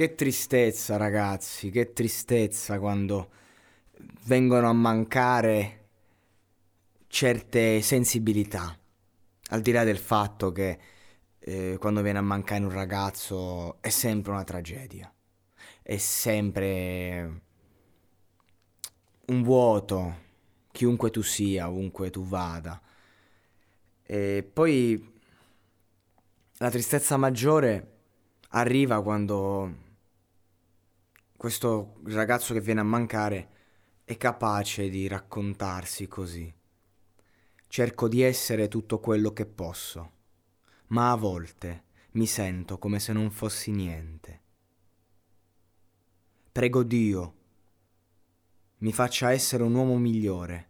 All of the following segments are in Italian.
Che tristezza, ragazzi, che tristezza quando vengono a mancare certe sensibilità. Al di là del fatto che eh, quando viene a mancare un ragazzo è sempre una tragedia, è sempre un vuoto, chiunque tu sia, ovunque tu vada. E poi la tristezza maggiore arriva quando questo ragazzo che viene a mancare è capace di raccontarsi così. Cerco di essere tutto quello che posso, ma a volte mi sento come se non fossi niente. Prego Dio, mi faccia essere un uomo migliore,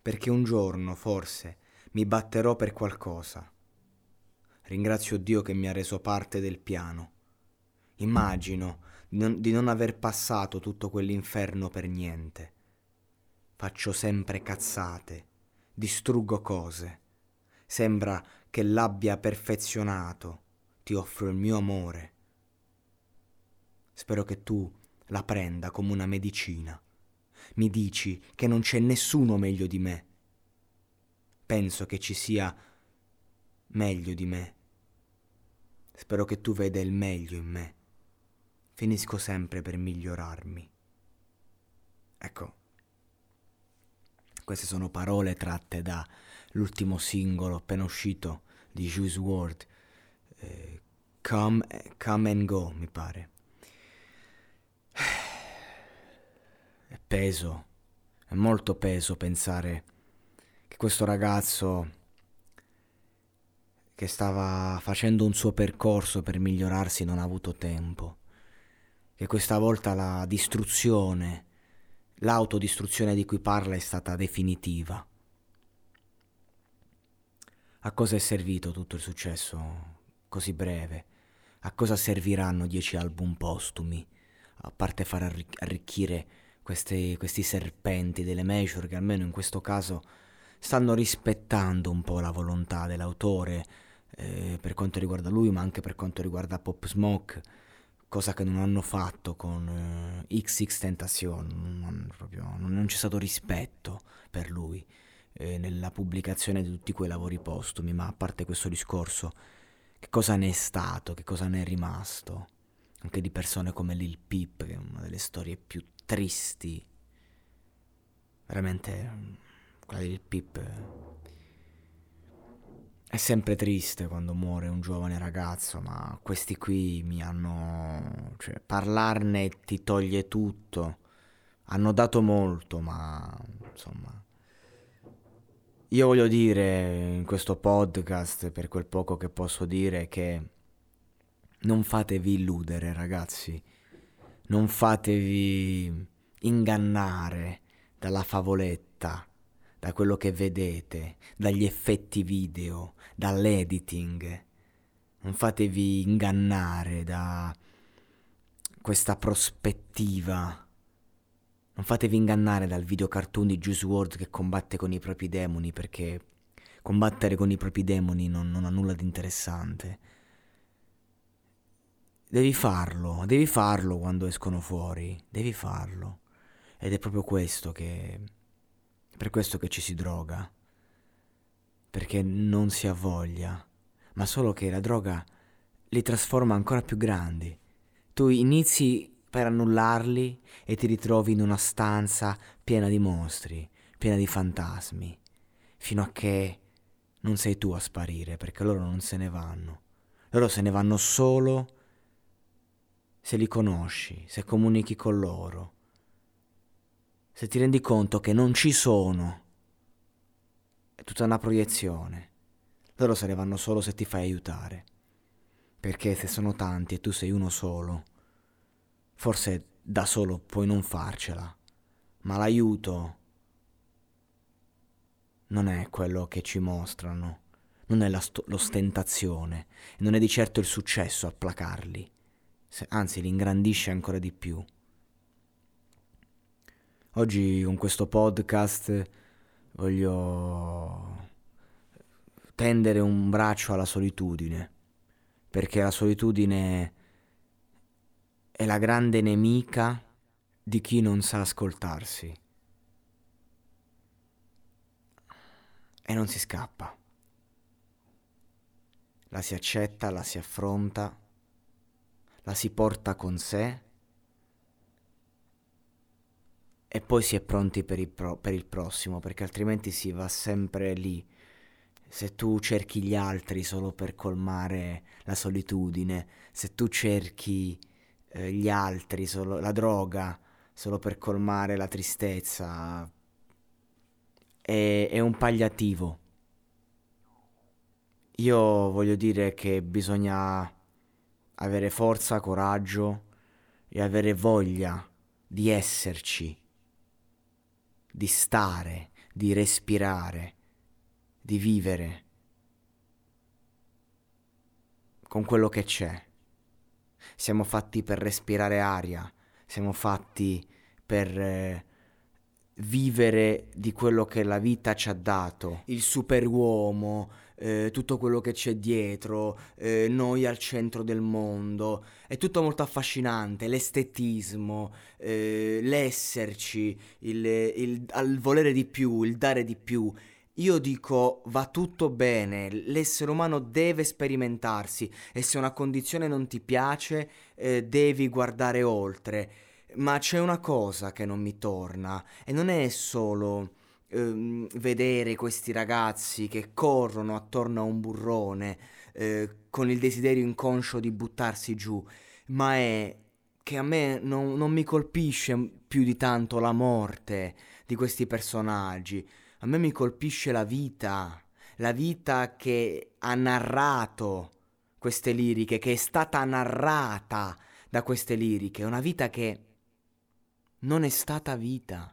perché un giorno forse mi batterò per qualcosa. Ringrazio Dio che mi ha reso parte del piano. Immagino non, di non aver passato tutto quell'inferno per niente. Faccio sempre cazzate, distruggo cose. Sembra che l'abbia perfezionato. Ti offro il mio amore. Spero che tu la prenda come una medicina. Mi dici che non c'è nessuno meglio di me. Penso che ci sia meglio di me. Spero che tu veda il meglio in me finisco sempre per migliorarmi. Ecco, queste sono parole tratte dall'ultimo singolo appena uscito di Juice WRLD, eh, come, come and Go, mi pare. È peso, è molto peso pensare che questo ragazzo che stava facendo un suo percorso per migliorarsi non ha avuto tempo che questa volta la distruzione, l'autodistruzione di cui parla è stata definitiva. A cosa è servito tutto il successo così breve? A cosa serviranno dieci album postumi? A parte far arricchire questi, questi serpenti delle major che almeno in questo caso stanno rispettando un po' la volontà dell'autore eh, per quanto riguarda lui ma anche per quanto riguarda Pop Smoke cosa che non hanno fatto con eh, XX Tentacion, non, proprio, non, c'è stato rispetto per lui eh, nella pubblicazione di tutti quei lavori postumi, ma a parte questo discorso, che cosa ne è stato, che cosa ne è rimasto, anche di persone come Lil Peep, che è una delle storie più tristi, veramente quella di Lil Peep è sempre triste quando muore un giovane ragazzo, ma questi qui mi hanno... cioè parlarne ti toglie tutto. Hanno dato molto, ma insomma... Io voglio dire in questo podcast, per quel poco che posso dire, che non fatevi illudere ragazzi, non fatevi ingannare dalla favoletta da quello che vedete, dagli effetti video, dall'editing. Non fatevi ingannare da questa prospettiva. Non fatevi ingannare dal video cartoon di Juice WRLD che combatte con i propri demoni perché combattere con i propri demoni non, non ha nulla di interessante. devi farlo, devi farlo quando escono fuori, devi farlo. Ed è proprio questo che... per questo che ci si droga. Perché non si ha voglia, ma solo che la droga li trasforma ancora più grandi. Tu inizi per annullarli e ti ritrovi in una stanza piena di mostri, piena di fantasmi, fino a che non sei tu a sparire, perché loro non se ne vanno. Loro se ne vanno solo se li conosci, se comunichi con loro, se ti rendi conto che non ci sono. È tutta una proiezione. Loro se ne vanno solo se ti fai aiutare. Perché se sono tanti e tu sei uno solo, forse da solo puoi non farcela, ma l'aiuto non è quello che ci mostrano, non è sto- l'ostentazione, non è di certo il successo a placarli, anzi li ingrandisce ancora di più. Oggi con questo podcast voglio tendere un braccio alla solitudine, perché la solitudine è la grande nemica di chi non sa ascoltarsi. E non si scappa. La si accetta, la si affronta, la si porta con sé e poi si è pronti per il, pro- per il prossimo, perché altrimenti si va sempre lì. Se tu cerchi gli altri solo per colmare la solitudine, se tu cerchi eh, gli altri, solo, la droga, solo per colmare la tristezza, è, è un pagliativo. Io voglio dire che bisogna avere forza, coraggio e avere voglia di esserci, di stare, di respirare, di vivere con quello che c'è. Siamo fatti per respirare aria, siamo fatti per eh, vivere di quello che la vita ci ha dato. Il superuomo, eh, tutto quello che c'è dietro, eh, noi al centro del mondo. È tutto molto affascinante, l'estetismo, eh, l'esserci, il, il, il volere di più, il dare di più. Io dico va tutto bene, l'essere umano deve sperimentarsi e se una condizione non ti piace eh, devi guardare oltre. Ma c'è una cosa che non mi torna e non è solo ehm, vedere questi ragazzi che corrono attorno a un burrone eh, con il desiderio inconscio di buttarsi giù, ma è che a me non, non mi colpisce più di tanto la morte di questi personaggi, a me mi colpisce la vita, la vita che ha narrato queste liriche, che è stata narrata da queste liriche, una vita che non è stata vita.